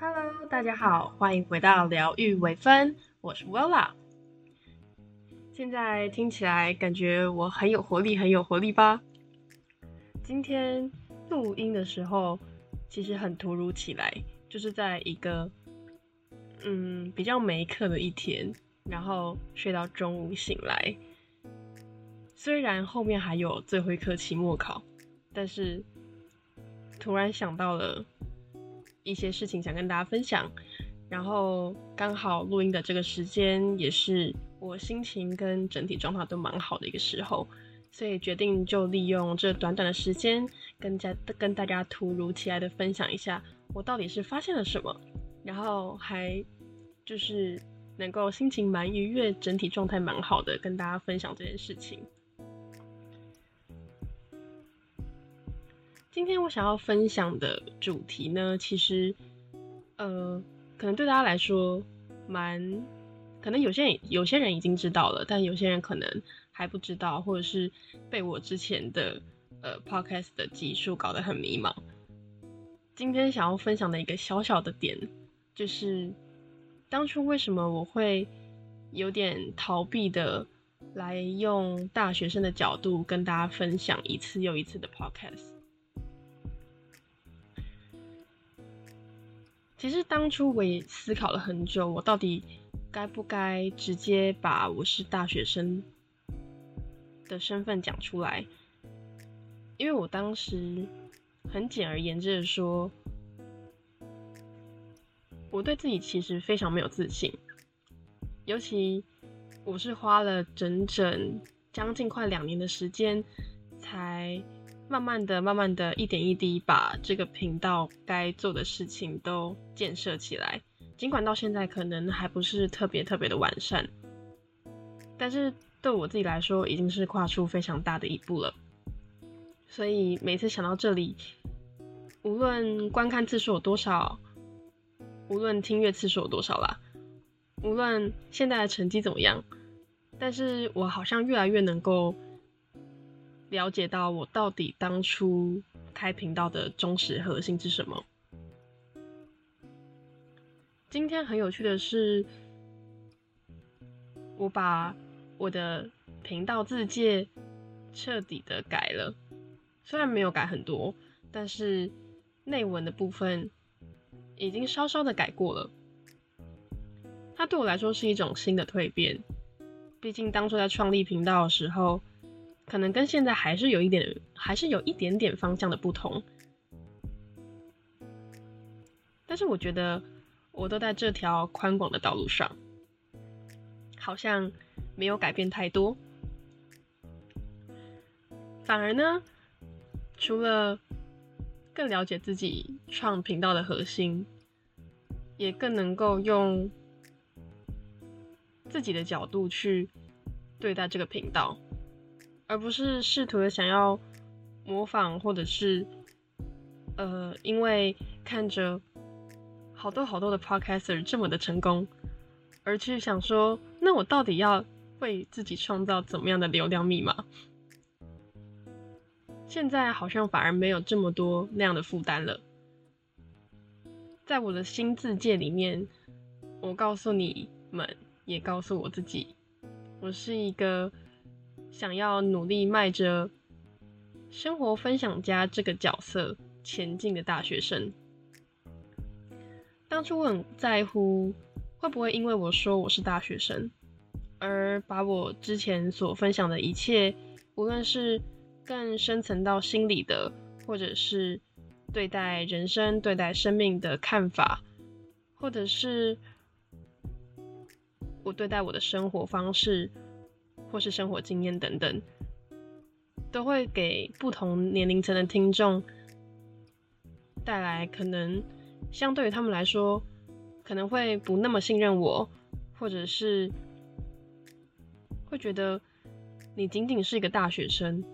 Hello，大家好，欢迎回到疗愈微分，我是 Wella。现在听起来感觉我很有活力，很有活力吧？今天录音的时候其实很突如其来，就是在一个嗯比较没课的一天，然后睡到中午醒来。虽然后面还有最后一科期末考，但是突然想到了一些事情想跟大家分享，然后刚好录音的这个时间也是我心情跟整体状态都蛮好的一个时候，所以决定就利用这短短的时间，跟家跟大家突如其来的分享一下我到底是发现了什么，然后还就是能够心情蛮愉悦，整体状态蛮好的，跟大家分享这件事情。今天我想要分享的主题呢，其实，呃，可能对大家来说蛮，可能有些人有些人已经知道了，但有些人可能还不知道，或者是被我之前的呃 podcast 的集数搞得很迷茫。今天想要分享的一个小小的点，就是当初为什么我会有点逃避的来用大学生的角度跟大家分享一次又一次的 podcast。其实当初我也思考了很久，我到底该不该直接把我是大学生的身份讲出来？因为我当时很简而言之的说，我对自己其实非常没有自信，尤其我是花了整整将近快两年的时间才。慢慢的、慢慢的一点一滴，把这个频道该做的事情都建设起来。尽管到现在可能还不是特别特别的完善，但是对我自己来说，已经是跨出非常大的一步了。所以每次想到这里，无论观看次数有多少，无论听阅次数有多少啦，无论现在的成绩怎么样，但是我好像越来越能够。了解到我到底当初开频道的忠实核心是什么？今天很有趣的是，我把我的频道字界彻底的改了，虽然没有改很多，但是内文的部分已经稍稍的改过了。它对我来说是一种新的蜕变，毕竟当初在创立频道的时候。可能跟现在还是有一点，还是有一点点方向的不同，但是我觉得我都在这条宽广的道路上，好像没有改变太多，反而呢，除了更了解自己创频道的核心，也更能够用自己的角度去对待这个频道。而不是试图的想要模仿，或者是呃，因为看着好多好多的 podcaster 这么的成功，而去想说，那我到底要为自己创造怎么样的流量密码？现在好像反而没有这么多那样的负担了。在我的新字界里面，我告诉你们，也告诉我自己，我是一个。想要努力迈着生活分享家这个角色前进的大学生，当初我很在乎会不会因为我说我是大学生，而把我之前所分享的一切，无论是更深层到心理的，或者是对待人生、对待生命的看法，或者是我对待我的生活方式。或是生活经验等等，都会给不同年龄层的听众带来可能相对于他们来说，可能会不那么信任我，或者是会觉得你仅仅是一个大学生，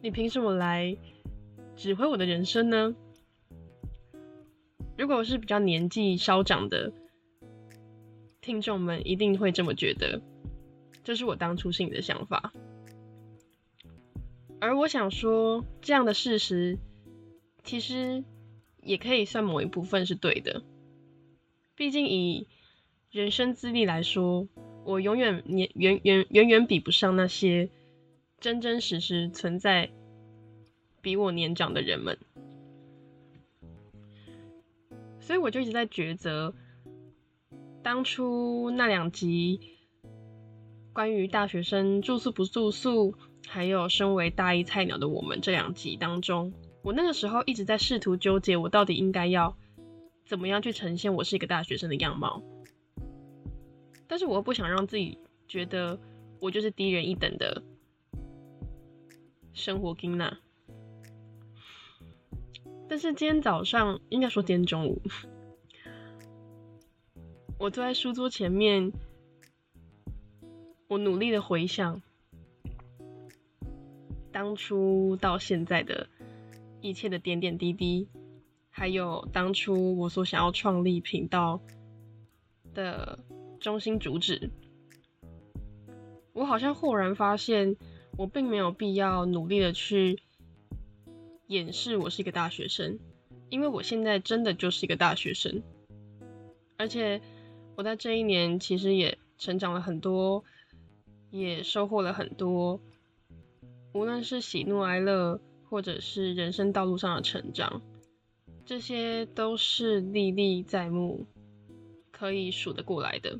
你凭什么来指挥我的人生呢？如果我是比较年纪稍长的听众们，一定会这么觉得。这是我当初心里的想法，而我想说，这样的事实其实也可以算某一部分是对的，毕竟以人生资历来说，我永远年远远远远比不上那些真真实实存在比我年长的人们。所以我就一直在抉择，当初那两集关于大学生住宿不住宿，还有身为大一菜鸟的我们这两集当中，我那个时候一直在试图纠结，我到底应该要怎么样去呈现我是一个大学生的样貌。但是我又不想让自己觉得我就是低人一等的生活 g i 但是今天早上，应该说今天中午，我坐在书桌前面，我努力的回想当初到现在的一切的点点滴滴，还有当初我所想要创立频道的中心主旨，我好像豁然发现，我并没有必要努力的去。掩饰我是一个大学生，因为我现在真的就是一个大学生，而且我在这一年其实也成长了很多，也收获了很多，无论是喜怒哀乐，或者是人生道路上的成长，这些都是历历在目，可以数得过来的。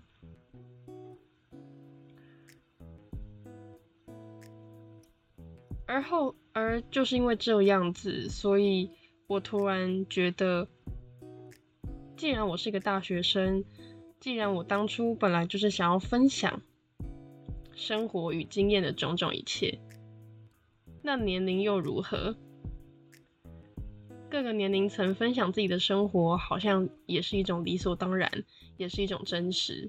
而后，而就是因为这样子，所以我突然觉得，既然我是一个大学生，既然我当初本来就是想要分享生活与经验的种种一切，那年龄又如何？各个年龄层分享自己的生活，好像也是一种理所当然，也是一种真实。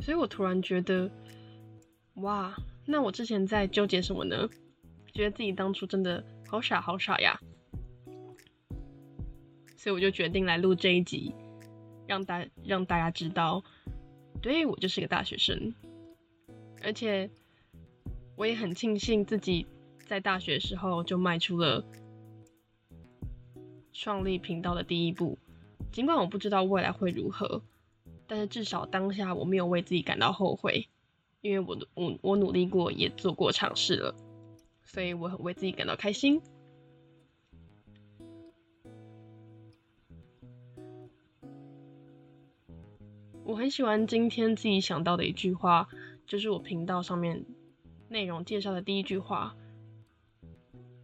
所以我突然觉得。哇，那我之前在纠结什么呢？觉得自己当初真的好傻好傻呀，所以我就决定来录这一集，让大让大家知道，对我就是个大学生，而且我也很庆幸自己在大学时候就迈出了创立频道的第一步，尽管我不知道未来会如何，但是至少当下我没有为自己感到后悔。因为我我我努力过，也做过尝试了，所以我很为自己感到开心。我很喜欢今天自己想到的一句话，就是我频道上面内容介绍的第一句话。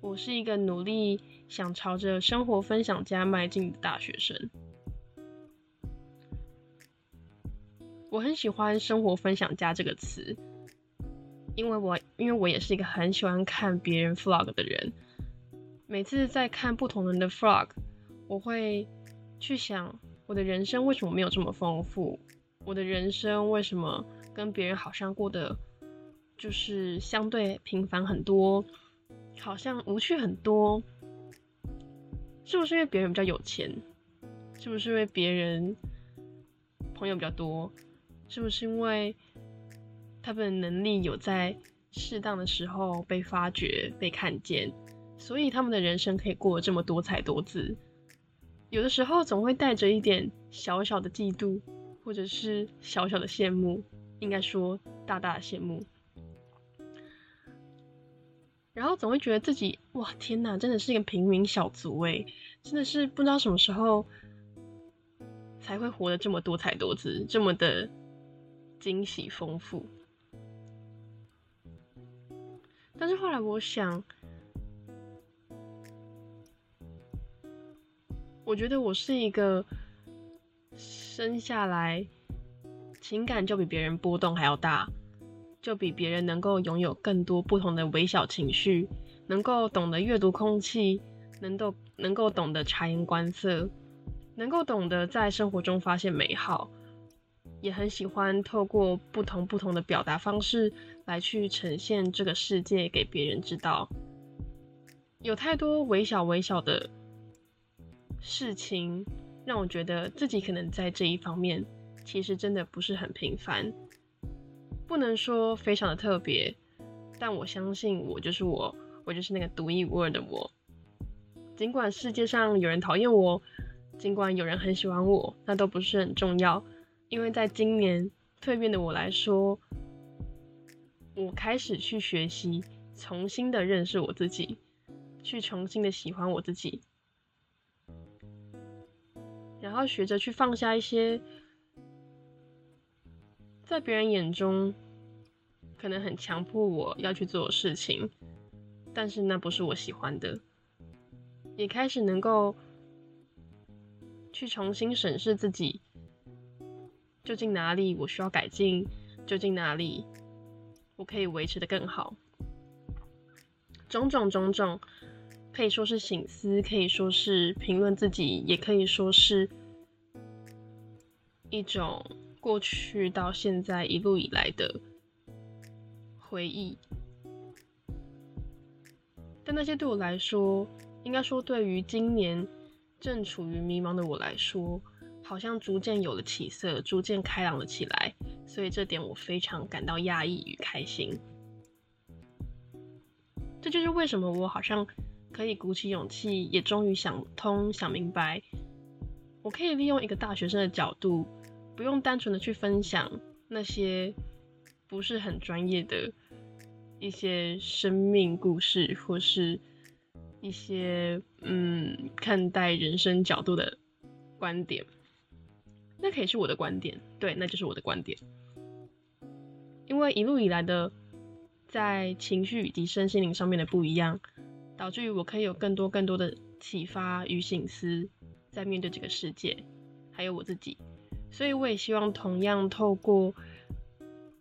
我是一个努力想朝着生活分享家迈进的大学生。我很喜欢“生活分享家”这个词，因为我因为我也是一个很喜欢看别人 vlog 的人。每次在看不同人的 vlog，我会去想我的人生为什么没有这么丰富？我的人生为什么跟别人好像过得就是相对平凡很多，好像无趣很多？是不是因为别人比较有钱？是不是因为别人朋友比较多？是不是因为他们的能力有在适当的时候被发掘、被看见，所以他们的人生可以过得这么多彩多姿？有的时候总会带着一点小小的嫉妒，或者是小小的羡慕，应该说大大的羡慕。然后总会觉得自己，哇，天哪，真的是一个平民小卒诶，真的是不知道什么时候才会活得这么多彩多姿，这么的。惊喜丰富，但是后来我想，我觉得我是一个生下来情感就比别人波动还要大，就比别人能够拥有更多不同的微小情绪，能够懂得阅读空气，能够能够懂得察言观色，能够懂得在生活中发现美好。也很喜欢透过不同不同的表达方式来去呈现这个世界给别人知道。有太多微小微小的事情，让我觉得自己可能在这一方面其实真的不是很平凡，不能说非常的特别，但我相信我就是我，我就是那个独一无二的我。尽管世界上有人讨厌我，尽管有人很喜欢我，那都不是很重要，因为在今年蜕变的我来说，我开始去学习，重新的认识我自己，去重新的喜欢我自己，后学着去放下一些在别人眼中可能很强迫我要去做的事情。但是那不是我喜欢的，也开始能够去重新审视自己，究竟哪里我需要改进，究竟哪里我可以维持的更好，种种种种，可以说是醒思，可以说是评论自己，也可以说是一种过去到现在一路以来的回忆。但那些对我来说，应该说对于今年正处于迷茫的我来说，好像逐渐有了起色，逐渐开朗了起来。所以这点我非常感到压抑与开心。这就是为什么我好像可以鼓起勇气，也终于想通、想明白，我可以利用一个大学生的角度，不用单纯的去分享那些不是很专业的。一些生命故事，或是一些嗯看待人生角度的观点，那可以是我的观点，对，那就是我的观点。因为一路以来的在情绪以及身心灵上面的不一样，导致于我可以有更多更多的启发与醒思，在面对这个世界，还有我自己。所以我也希望同样透过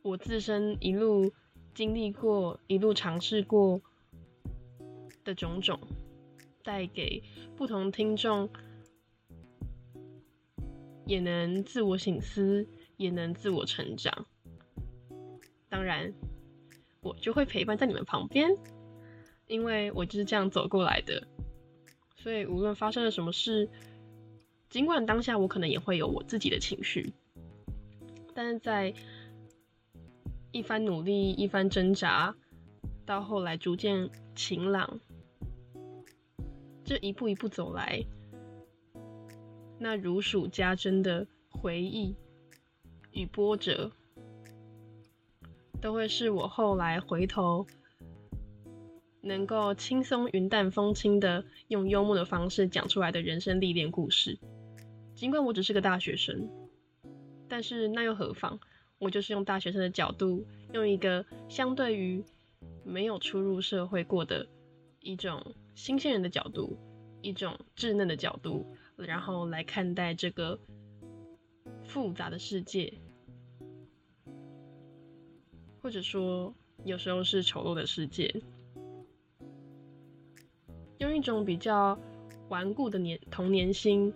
我自身一路。经历过一路尝试过的种种，带给不同听众，也能自我省思，也能自我成长。当然，我就会陪伴在你们旁边，因为我就是这样走过来的。所以，无论发生了什么事，尽管当下我可能也会有我自己的情绪，但是在。一番努力，一番挣扎，到后来逐渐晴朗。这一步一步走来，那如数家珍的回忆与波折，都会是我后来回头能够轻松云淡风轻的用幽默的方式讲出来的人生历练故事。尽管我只是个大学生，但是那又何妨？我就是用大学生的角度，用一个相对于没有出入社会过的一种新鲜人的角度，一种稚嫩的角度，然后来看待这个复杂的世界，或者说有时候是丑陋的世界，用一种比较顽固的年童年心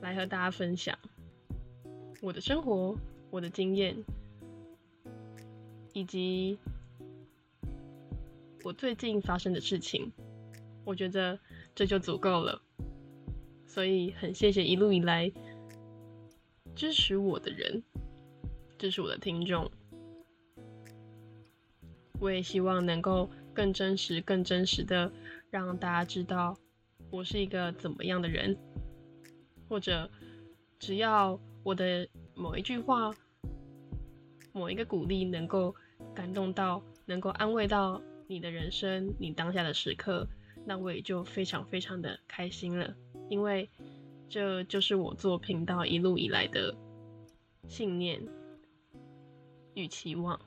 来和大家分享。我的生活，我的经验，以及我最近发生的事情，我觉得这就足够了。所以很谢谢一路以来支持我的人，支持我的听众。我也希望能够更真实、更真实的让大家知道我是一个怎么样的人，或者只要。我的某一句话，某一个鼓励，能够感动到，能够安慰到你的人生，你当下的时刻，那我也就非常非常的开心了。因为这就是我做频道一路以来的信念与期望。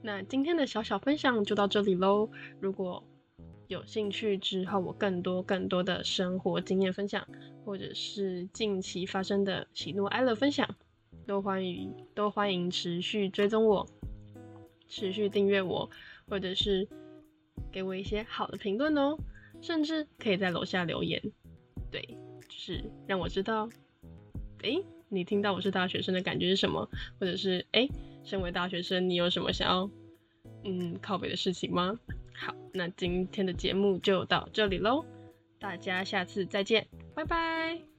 那今天的小小分享就到这里喽。如果有兴趣之后，我更多更多的生活经验分享，或者是近期发生的喜怒哀乐分享，都欢迎都欢迎持续追踪我，持续订阅我，或者是给我一些好的评论哦，甚至可以在楼下留言，对，就是让我知道，诶，你听到我是大学生的感觉是什么，或者是诶，身为大学生你有什么想要嗯靠北的事情吗？好，那今天的节目就到这里喽，大家下次再见，拜拜。